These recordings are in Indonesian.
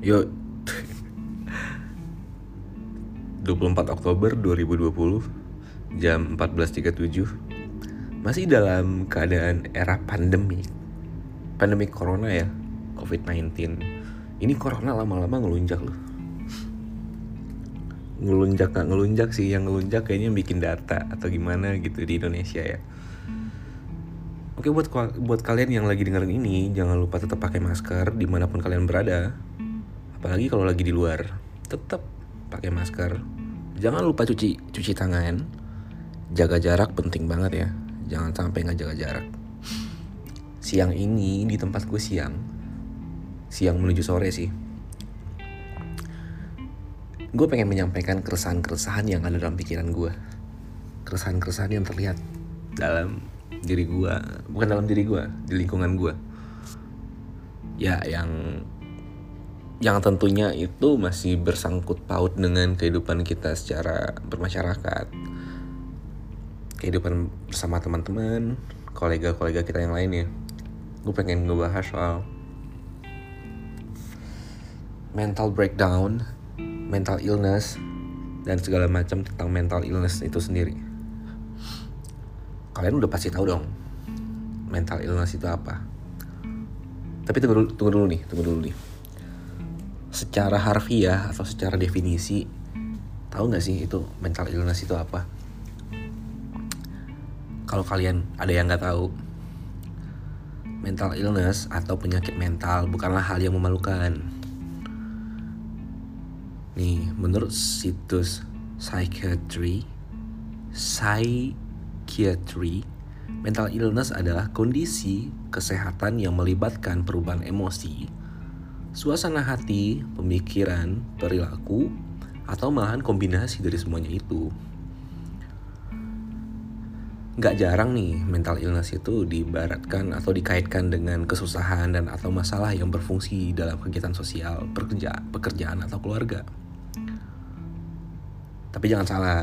Yuk 24 Oktober 2020 Jam 14.37 Masih dalam keadaan era pandemi. Pandemi corona ya COVID-19 Ini corona lama-lama ngelunjak loh. Ngelunjak gak ngelunjak sih. Yang ngelunjak kayaknya bikin data Atau gimana gitu di Indonesia ya. Oke buat buat kalian yang lagi dengerin ini jangan lupa tetap pakai masker di mana pun kalian berada apalagi kalau lagi di luar tetap pakai masker. Jangan lupa cuci cuci tangan. Jaga jarak penting banget ya. Jangan sampai nggak jaga jarak. Siang ini di tempat gue siang siang menuju sore sih gue pengen menyampaikan keresahan-keresahan yang ada dalam pikiran gue keresahan-keresahan yang terlihat dalam diri gue bukan dalam diri gue di lingkungan gue ya yang yang tentunya itu masih bersangkut paut dengan kehidupan kita secara bermasyarakat kehidupan bersama teman-teman kolega-kolega kita yang lainnya gue pengen ngebahas soal mental breakdown mental illness dan segala macam tentang mental illness itu sendiri kalian udah pasti tahu dong mental illness itu apa. Tapi tunggu dulu, tunggu dulu nih, tunggu dulu nih. Secara harfiah atau secara definisi, tahu nggak sih itu mental illness itu apa? Kalau kalian ada yang nggak tahu, mental illness atau penyakit mental bukanlah hal yang memalukan. Nih, menurut situs psychiatry, psy psychiatry, mental illness adalah kondisi kesehatan yang melibatkan perubahan emosi, suasana hati, pemikiran, perilaku, atau malahan kombinasi dari semuanya itu. Gak jarang nih mental illness itu dibaratkan atau dikaitkan dengan kesusahan dan atau masalah yang berfungsi dalam kegiatan sosial, pekerja, pekerjaan atau keluarga. Tapi jangan salah,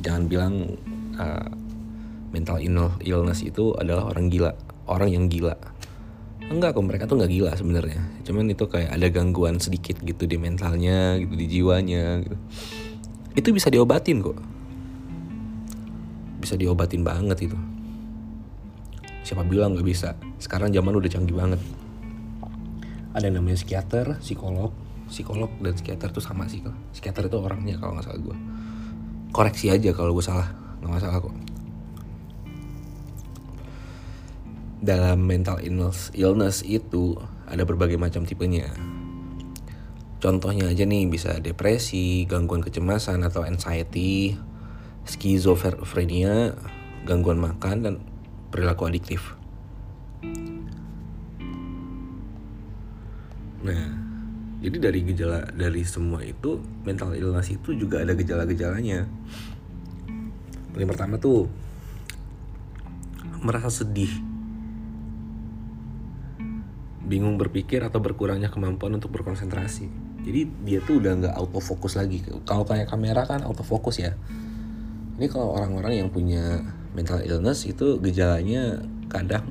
jangan bilang uh, mental illness itu adalah orang gila orang yang gila enggak kok mereka tuh nggak gila sebenarnya. Cuman itu kayak ada gangguan sedikit gitu di mentalnya gitu di jiwanya gitu. Itu bisa diobatin kok. Bisa diobatin banget itu. Siapa bilang nggak bisa? Sekarang zaman udah canggih banget. Ada yang namanya psikiater psikolog. Psikolog dan psikiater tuh sama sih psikiater itu orangnya kalau nggak salah gue koreksi aja kalau gue salah. Nggak masalah kok dalam mental illness, illness itu ada berbagai macam tipenya. Contohnya aja nih bisa depresi, gangguan kecemasan atau anxiety, skizofrenia, gangguan makan dan perilaku adiktif. Nah, jadi dari gejala dari semua itu mental illness itu juga ada gejala-gejalanya. Paling pertama tuh merasa sedih bingung berpikir atau berkurangnya kemampuan untuk berkonsentrasi. Jadi dia tuh udah nggak autofokus lagi. Kalau kayak kamera kan autofokus ya. Ini kalau orang-orang yang punya mental illness itu gejalanya kadang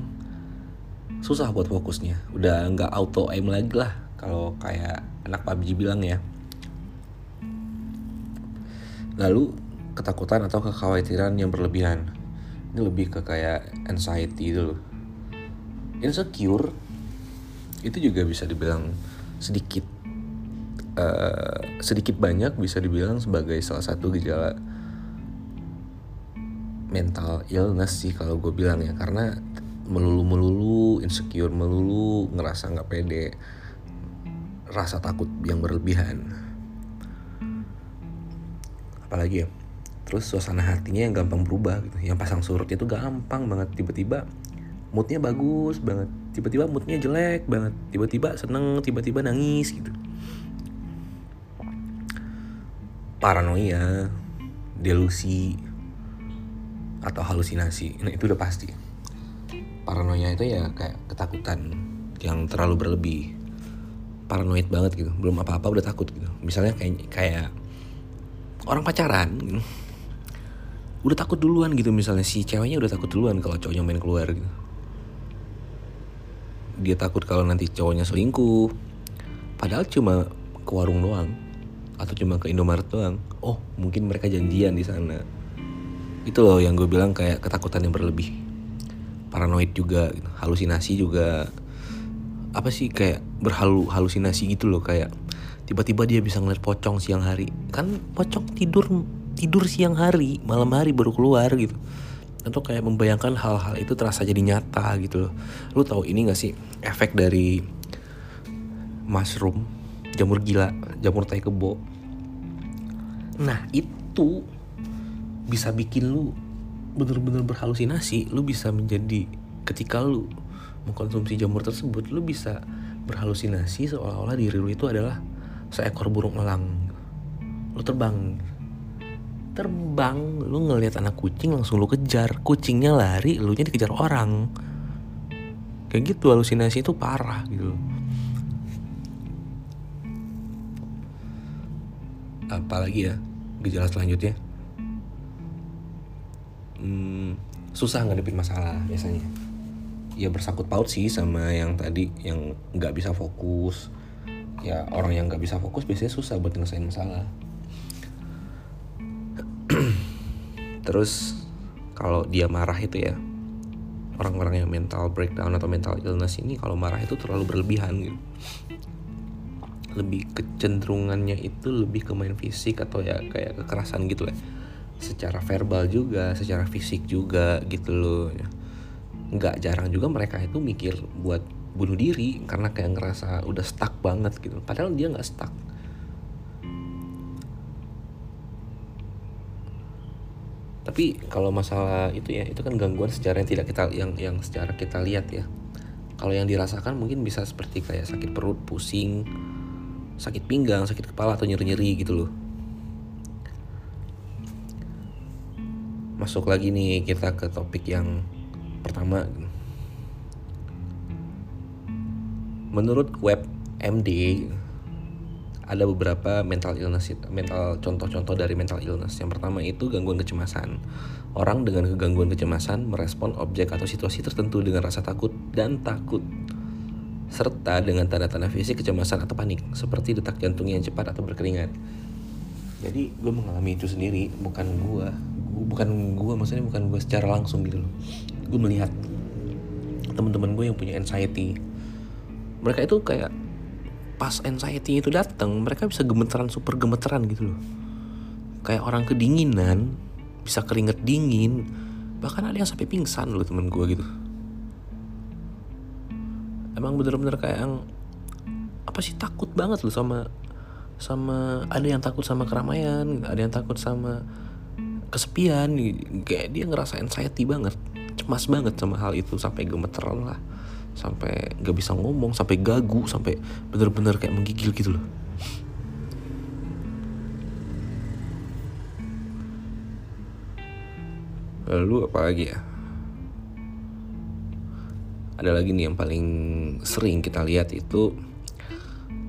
susah buat fokusnya. Udah nggak auto aim lagi lah kalau kayak anak PUBG bilang ya. Lalu ketakutan atau kekhawatiran yang berlebihan. Ini lebih ke kayak anxiety dulu. Insecure itu juga bisa dibilang sedikit uh, sedikit banyak bisa dibilang sebagai salah satu gejala mental illness sih kalau gue bilang ya. Karena melulu melulu insecure melulu ngerasa nggak pede rasa takut yang berlebihan. Apalagi ya terus suasana hatinya yang gampang berubah gitu. Yang pasang surut itu gampang banget tiba-tiba moodnya bagus banget tiba-tiba moodnya jelek banget. Tiba-tiba seneng tiba-tiba nangis gitu. Paranoia delusi atau halusinasi. Nah itu udah pasti. Paranoia itu ya kayak ketakutan yang terlalu berlebih. Paranoid banget gitu. Belum apa-apa udah takut gitu. Misalnya kayak kayak orang pacaran gitu. Udah takut duluan gitu. Misalnya si ceweknya udah takut duluan kalau cowoknya main keluar gitu dia takut kalau nanti cowoknya selingkuh. Padahal cuma ke warung doang atau cuma ke Indomaret doang. Oh mungkin mereka janjian di sana. Itu loh yang gue bilang kayak ketakutan yang berlebih. Paranoid juga halusinasi juga. Apa sih kayak berhalu halusinasi gitu loh kayak tiba-tiba dia bisa ngeliat pocong siang hari. Kan pocong tidur tidur siang hari malam hari baru keluar gitu atau kayak membayangkan hal-hal itu terasa jadi nyata gitu loh. Lu tahu ini gak sih efek dari mushroom jamur gila jamur tai kebo? Nah itu bisa bikin lu bener-bener berhalusinasi. Lu bisa menjadi ketika lu mengkonsumsi jamur tersebut lu bisa berhalusinasi seolah-olah diri lu itu adalah seekor burung elang. Lu terbang terbang. Lu ngelihat anak kucing langsung lu kejar. Kucingnya lari lu nya dikejar orang. Kayak gitu halusinasi itu parah gitu. Apalagi ya? Gejala selanjutnya? Hmm, susah ngadepin masalah biasanya. Ya bersangkut paut sih sama yang tadi yang nggak bisa fokus. Ya orang yang nggak bisa fokus biasanya susah buat ngelesain masalah terus kalau dia marah itu ya orang-orang yang mental breakdown atau mental illness ini kalau marah itu terlalu berlebihan gitu. Lebih kecenderungannya itu lebih ke main fisik atau ya kayak kekerasan gitu lah. Secara verbal juga secara fisik juga gitu loh nggak jarang juga mereka itu mikir buat bunuh diri karena kayak ngerasa udah stuck banget gitu. Padahal dia nggak stuck tapi kalau masalah itu ya itu kan gangguan secara yang tidak kita yang yang secara kita lihat ya kalau yang dirasakan mungkin bisa seperti kayak sakit perut pusing sakit pinggang, sakit kepala atau nyeri-nyeri gitu loh. Masuk lagi nih kita ke topik yang pertama. Menurut web MD ada beberapa mental illness mental contoh-contoh dari mental illness. Yang pertama itu gangguan kecemasan. Orang dengan kegangguan kecemasan merespon objek atau situasi tertentu dengan rasa takut dan takut serta dengan tanda-tanda fisik kecemasan atau panik seperti detak jantung yang cepat atau berkeringat. Jadi gue mengalami itu sendiri, bukan gue, bukan gue maksudnya bukan gue secara langsung gitu loh. Gue melihat teman-teman gue yang punya anxiety, mereka itu kayak pas anxiety itu datang, mereka bisa gemeteran super gemeteran gitu loh. Kayak orang kedinginan, bisa keringet dingin, bahkan ada yang sampai pingsan loh temen gue gitu. Emang bener-bener kayak yang apa sih takut banget loh sama sama ada yang takut sama keramaian ada yang takut sama kesepian. Kayak dia ngerasa anxiety banget cemas banget sama hal itu sampai gemeteran lah sampai gak bisa ngomong sampai gagu sampai bener-bener kayak menggigil gitu loh. Lalu apa lagi ya? Ada lagi nih yang paling sering kita lihat itu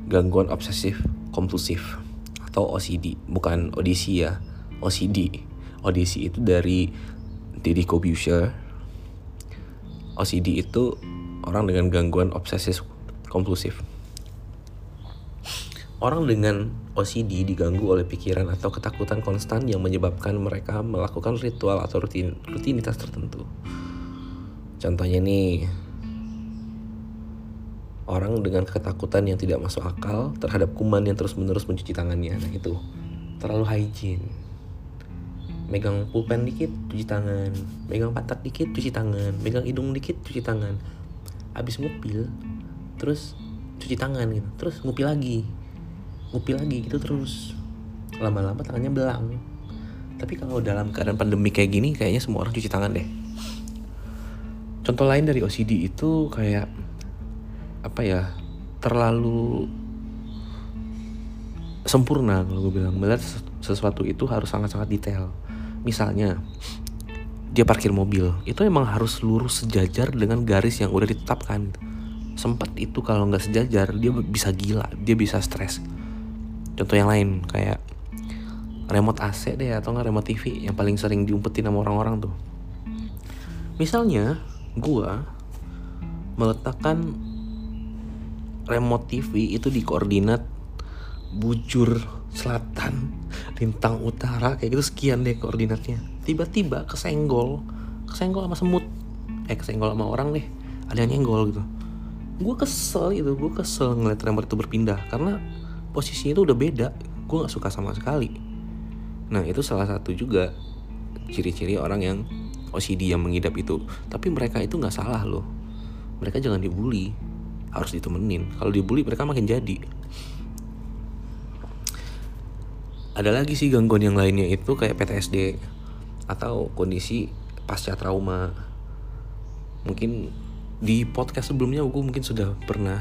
gangguan obsesif kompulsif atau OCD bukan audisi ya OCD audisi itu dari Didi Kobusher OCD itu orang dengan gangguan obsesif kompulsif Orang dengan OCD diganggu oleh pikiran atau ketakutan konstan yang menyebabkan mereka melakukan ritual atau rutin, rutinitas tertentu. Contohnya nih, orang dengan ketakutan yang tidak masuk akal terhadap kuman yang terus-menerus mencuci tangannya. Nah itu terlalu hygiene. Megang pulpen dikit, cuci tangan. Megang pantat dikit, cuci tangan. Megang hidung dikit, cuci tangan. Habis ngupil, terus cuci tangan gitu. Terus ngupil lagi. Ngupil lagi gitu terus. Lama-lama tangannya belang. Tapi kalau dalam keadaan pandemi kayak gini, kayaknya semua orang cuci tangan deh. Contoh lain dari OCD itu kayak apa ya terlalu sempurna kalau gue bilang melihat sesuatu itu harus sangat-sangat detail misalnya dia parkir mobil. Itu emang harus lurus sejajar dengan garis yang udah ditetapkan. Sempat itu kalau nggak sejajar dia bisa gila dia bisa stres. Contoh yang lain kayak remote AC deh atau nggak remote TV yang paling sering diumpetin sama orang-orang tuh. Misalnya gue meletakkan remote TV itu di koordinat bujur selatan lintang utara kayak gitu sekian deh koordinatnya tiba-tiba kesenggol kesenggol sama semut. Eh kesenggol sama orang deh. Ada yang nyenggol gitu. Gue kesel gitu gue kesel ngeliat remote itu berpindah karena posisinya itu udah beda. Gue nggak suka sama sekali. Nah itu salah satu juga ciri-ciri orang yang OCD yang mengidap itu. Tapi mereka itu nggak salah loh. Mereka jangan dibully. Harus ditemenin. Kalau dibully mereka makin jadi. Ada lagi sih gangguan yang lainnya itu kayak PTSD atau kondisi pasca trauma. Mungkin di podcast sebelumnya gue mungkin sudah pernah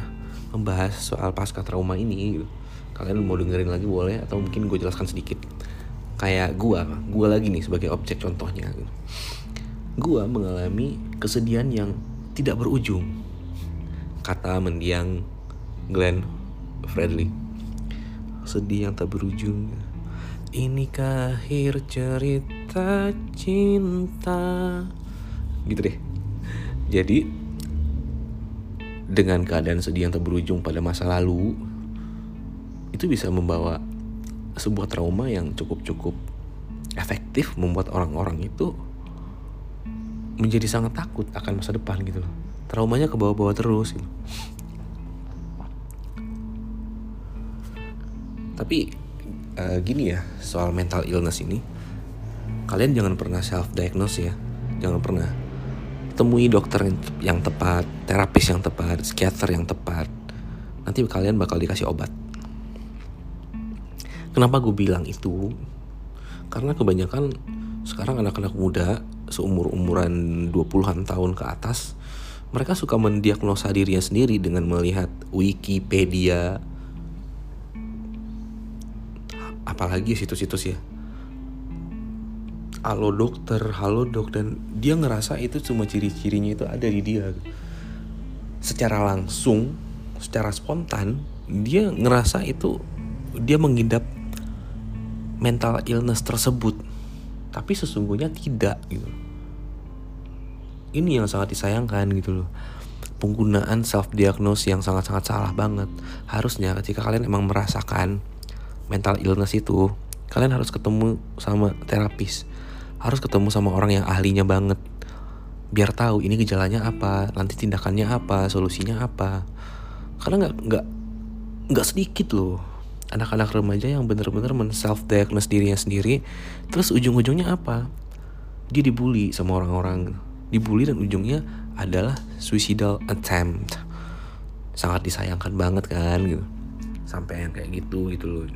membahas soal pasca trauma ini. Kalian mau dengerin lagi boleh atau mungkin gue jelaskan sedikit. Kayak gue gue lagi nih sebagai objek contohnya. Gitu. gue mengalami kesedihan yang tidak berujung. Kata mendiang Glenn Fredly sedih yang tak berujung. Inikah akhir cerita cinta Gitu deh. Jadi Dengan keadaan sedih yang tak berujung pada masa lalu Itu bisa membawa Sebuah trauma yang cukup-cukup Efektif membuat orang-orang itu Menjadi sangat takut akan masa depan gitu loh. Traumanya ke bawah-bawah terus gitu. Tapi uh, gini ya soal mental illness ini kalian jangan pernah self diagnose ya. Jangan pernah. Temui dokter yang tepat terapis yang tepat psikiater yang tepat. Nanti kalian bakal dikasih obat. Kenapa gue bilang itu? Karena kebanyakan sekarang anak-anak muda seumur-umuran 20-an tahun ke atas mereka suka mendiagnosa dirinya sendiri dengan melihat Wikipedia. Apalagi situs-situs ya halo dokter halo dok. Dan dia ngerasa itu cuma ciri-cirinya itu ada di dia. Secara langsung secara spontan dia ngerasa itu dia mengidap mental illness tersebut. Tapi sesungguhnya tidak gitu. Ini yang sangat disayangkan gitu loh. Penggunaan self diagnose yang sangat-sangat salah banget. Harusnya ketika kalian emang merasakan mental illness itu kalian harus ketemu sama terapis harus ketemu sama orang yang ahlinya banget. Biar tahu ini gejalanya apa nanti tindakannya apa solusinya apa. Karena nggak nggak nggak sedikit loh. Anak-anak remaja yang bener-bener men self diagnose dirinya sendiri terus ujung-ujungnya apa? Dia dibully sama orang-orang. Dibully dan ujungnya adalah suicidal attempt. Sangat disayangkan banget kan gitu. Sampai yang kayak gitu gitu loh.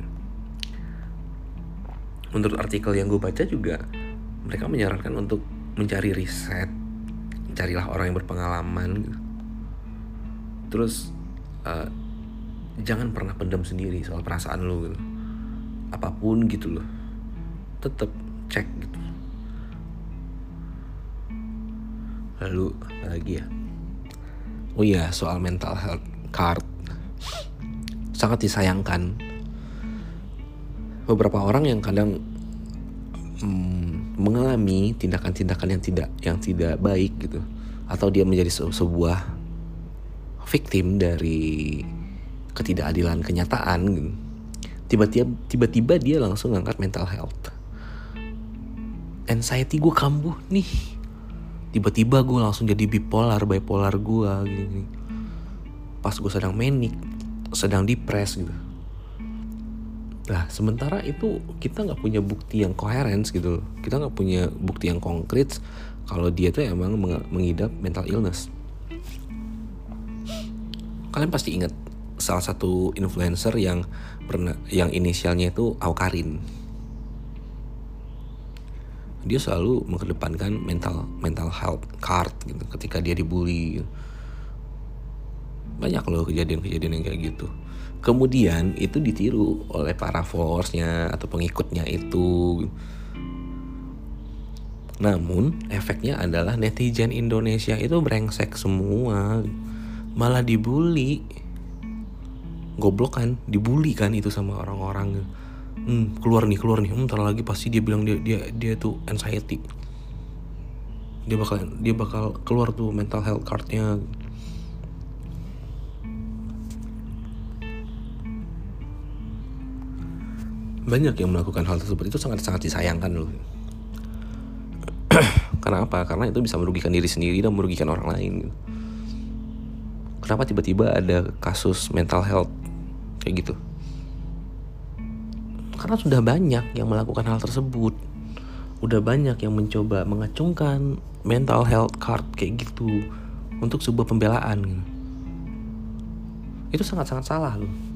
Menurut artikel yang gue baca juga mereka menyarankan untuk mencari riset carilah orang yang berpengalaman gitu. terus uh, jangan pernah pendam sendiri soal perasaan lo gitu. apa pun gitu loh tetap cek gitu lalu lagi ya oh iya soal mental health card sangat disayangkan beberapa orang yang kadang hmm, mengalami tindakan-tindakan yang tidak yang tidak baik gitu. Atau dia menjadi se sebuah victim dari ketidakadilan kenyataan gitu. tiba-tiba tiba-tiba dia langsung ngangkat mental health. Anxiety gue kambuh nih. Tiba-tiba gue langsung jadi bipolar bipolar gue gitu pas gue sedang manic sedang depres gitu Nah, sementara itu kita nggak punya bukti yang koheren gitu loh. Kita nggak punya bukti yang konkret kalau dia tuh emang mengidap mental illness. Kalian pasti ingat salah satu influencer yang pernah yang inisialnya itu Aukarin. Dia selalu mengedepankan mental mental health card gitu ketika dia dibully. Banyak loh kejadian-kejadian yang kayak gitu kemudian itu ditiru oleh para followersnya atau pengikutnya itu. Namun efeknya adalah netizen Indonesia itu brengsek semua. Malah dibully. Goblok kan? Dibully kan itu sama orang-orang. Hmm, keluar nih keluar nih. Hmm, ntar lagi pasti dia bilang dia dia dia tuh anxiety. Dia bakal dia bakal keluar tuh mental health cardnya banyak yang melakukan hal tersebut. Itu sangat sangat disayangkan loh. Karena apa karena itu bisa merugikan diri sendiri dan merugikan orang lain gitu. kenapa tiba-tiba ada kasus mental health kayak gitu? Karena sudah banyak yang melakukan hal tersebut. Udah banyak yang mencoba mengacungkan mental health card kayak gitu untuk sebuah pembelaan gitu. itu sangat-sangat salah loh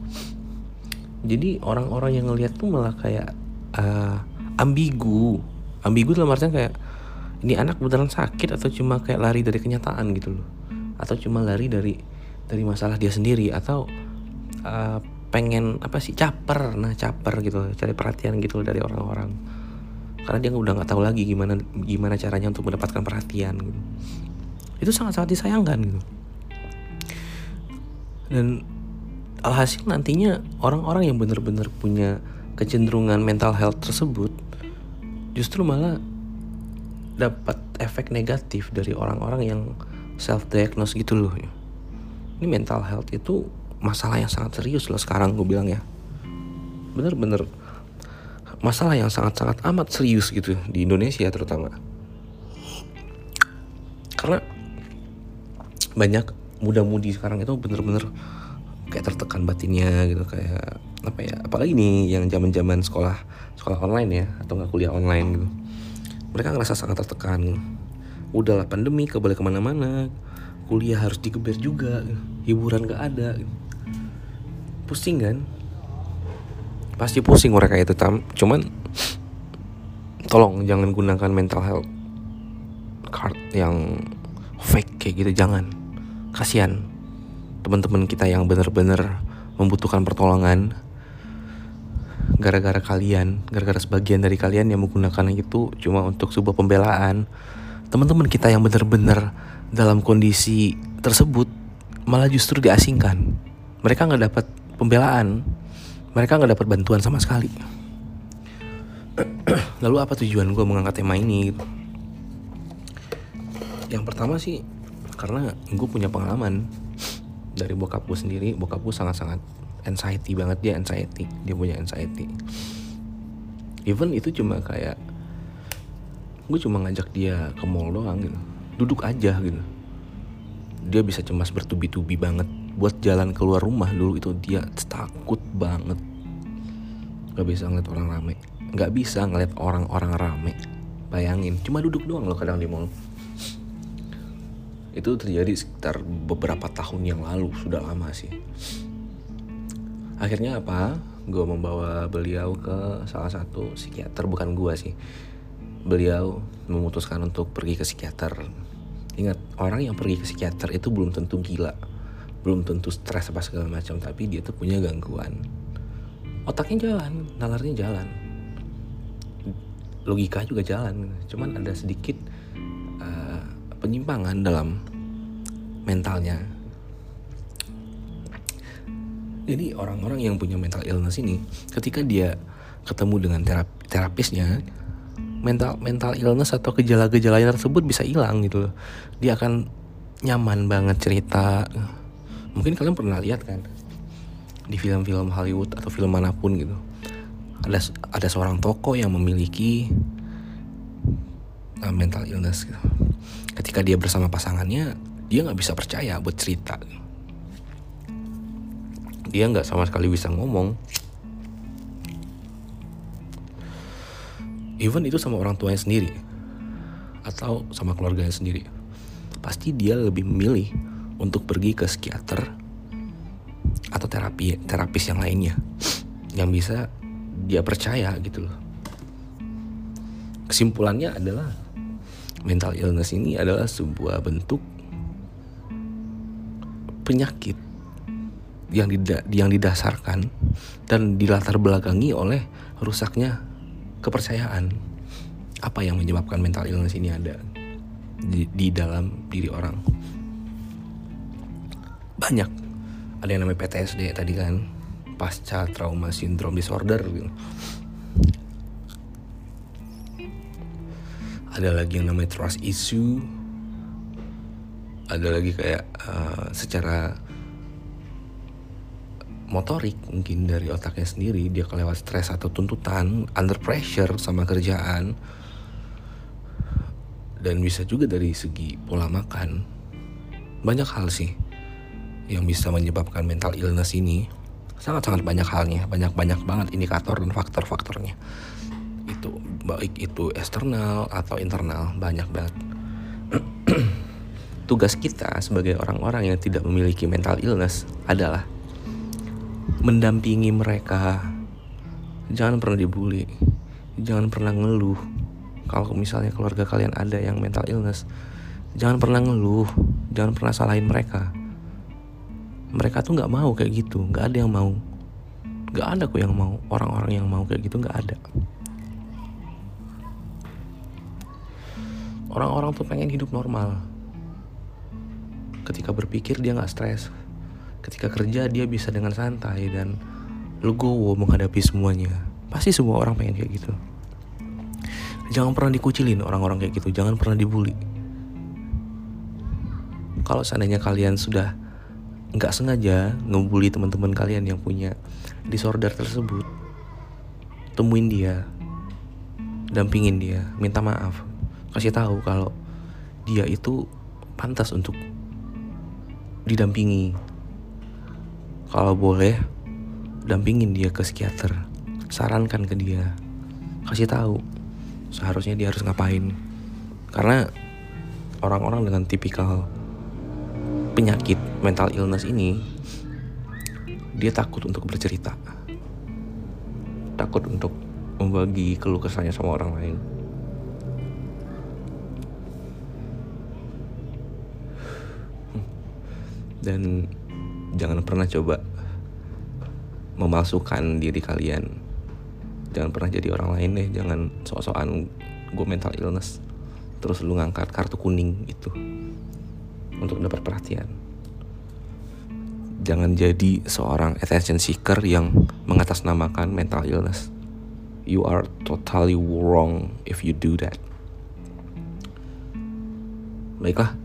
jadi orang-orang yang ngelihat tuh malah kayak uh, ambigu. Ambigu dalam artian kayak ini anak beneran sakit atau cuma kayak lari dari kenyataan gitu loh. Atau cuma lari dari dari masalah dia sendiri atau uh, pengen apa sih caper. Nah caper gitu cari perhatian gitu dari orang-orang. Karena dia udah nggak tahu lagi gimana gimana caranya untuk mendapatkan perhatian gitu. Itu sangat-sangat disayangkan gitu. Dan alhasil nantinya orang-orang yang benar-benar punya kecenderungan mental health tersebut justru malah dapat efek negatif dari orang-orang yang self diagnose gitu loh. Ini mental health itu masalah yang sangat serius loh sekarang gue bilang ya. Bener-bener masalah yang sangat-sangat amat serius gitu di Indonesia terutama. Karena banyak muda-mudi sekarang itu bener-bener kayak tertekan batinnya gitu kayak apa ya apalagi nih yang zaman zaman sekolah sekolah online ya atau nggak kuliah online gitu. Mereka ngerasa sangat tertekan udahlah pandemi kebalik ke mana-mana. Kuliah harus digeber juga hiburan gak ada pusing kan? Pasti pusing mereka itu tam. Cuman tolong jangan gunakan mental health card yang fake kayak gitu jangan. Kasihan teman-teman kita yang benar-benar membutuhkan pertolongan gara-gara kalian, gara-gara sebagian dari kalian yang menggunakan itu cuma untuk sebuah pembelaan. Teman-teman kita yang benar-benar dalam kondisi tersebut malah justru diasingkan. Mereka nggak dapat pembelaan, mereka nggak dapat bantuan sama sekali. Lalu apa tujuan gue mengangkat tema ini? Yang pertama sih karena gue punya pengalaman dari bokap gue sendiri bokap gue sangat-sangat anxiety banget dia anxiety dia punya anxiety. Even itu cuma kayak gue cuma ngajak dia ke mall doang gitu. Duduk aja gitu. Dia bisa cemas bertubi-tubi banget. Buat jalan keluar rumah dulu itu dia takut banget. Gak bisa ngeliat orang rame. Gak bisa ngeliat orang-orang rame. Bayangin cuma duduk doang loh kadang di mall itu terjadi sekitar beberapa tahun yang lalu sudah lama sih. Akhirnya apa? Gue membawa beliau ke salah satu psikiater bukan gue sih. Beliau memutuskan untuk pergi ke psikiater. Ingat orang yang pergi ke psikiater itu belum tentu gila belum tentu stres apa segala macam tapi dia tuh punya gangguan. Otaknya jalan nalarnya jalan. Logika juga jalan cuman ada sedikit penyimpangan dalam mentalnya. Jadi orang-orang yang punya mental illness ini ketika dia ketemu dengan terap terapisnya mental mental illness atau gejala-gejalanya tersebut bisa hilang gitu loh. Dia akan nyaman banget cerita. Mungkin kalian pernah lihat kan di film-film Hollywood atau film mana pun gitu. Ada ada seorang tokoh yang memiliki uh, mental illness gitu ketika dia bersama pasangannya dia nggak bisa percaya buat cerita. Dia nggak sama sekali bisa ngomong. Even itu sama orang tuanya sendiri atau sama keluarganya sendiri. Pasti dia lebih memilih untuk pergi ke psikiater atau terapi terapis yang lainnya yang bisa dia percaya gitu loh. Kesimpulannya adalah mental illness ini adalah sebuah bentuk penyakit yang dida yang didasarkan dan dilatar belakangi oleh rusaknya kepercayaan. Apa yang menyebabkan mental illness ini ada di, di dalam diri orang? Banyak. Ada yang namanya PTSD tadi kan pasca trauma syndrome disorder gitu ada lagi yang namanya trust issue. Ada lagi kayak uh, secara motorik mungkin dari otaknya sendiri dia kelewat stres atau tuntutan under pressure sama kerjaan. Dan bisa juga dari segi pola makan. Banyak hal sih yang bisa menyebabkan mental illness ini. Sangat-sangat banyak halnya banyak-banyak banget indikator dan faktor-faktornya baik itu eksternal atau internal banyak banget. Tugas kita sebagai orang-orang yang tidak memiliki mental illness adalah mendampingi mereka. Jangan pernah dibully jangan pernah ngeluh. Kalau misalnya keluarga kalian ada yang mental illness jangan pernah ngeluh jangan pernah salahin mereka. Mereka tuh nggak mau kayak gitu nggak ada yang mau. Nggak ada kok yang mau orang-orang yang mau kayak gitu nggak ada orang-orang tuh pengen hidup normal. Ketika berpikir dia nggak stres. Ketika kerja dia bisa dengan santai dan legowo menghadapi semuanya. Pasti semua orang pengen kayak gitu. Jangan pernah dikucilin orang-orang kayak gitu. Jangan pernah dibully. Kalau seandainya kalian sudah nggak sengaja ngebully teman-teman kalian yang punya disorder tersebut temuin dia dampingin dia minta maaf kasih tahu kalau dia itu pantas untuk didampingi. Kalau boleh dampingin dia ke psikiater. Sarankan ke dia. Kasih tahu seharusnya dia harus ngapain. Karena orang-orang dengan tipikal penyakit mental illness ini dia takut untuk bercerita. Takut untuk membagi keluh kesahnya sama orang lain dan jangan pernah coba memalsukan diri kalian. Jangan pernah jadi orang lain deh jangan sok-sokan gue mental illness. Terus lu ngangkat kartu kuning itu untuk dapat perhatian. Jangan jadi seorang attention seeker yang mengatasnamakan mental illness. You are totally wrong if you do that. Baiklah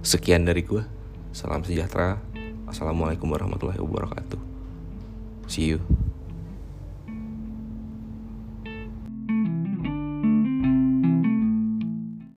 sekian dari gue salam sejahtera. Assalamualaikum warahmatullahi wabarakatuh. See you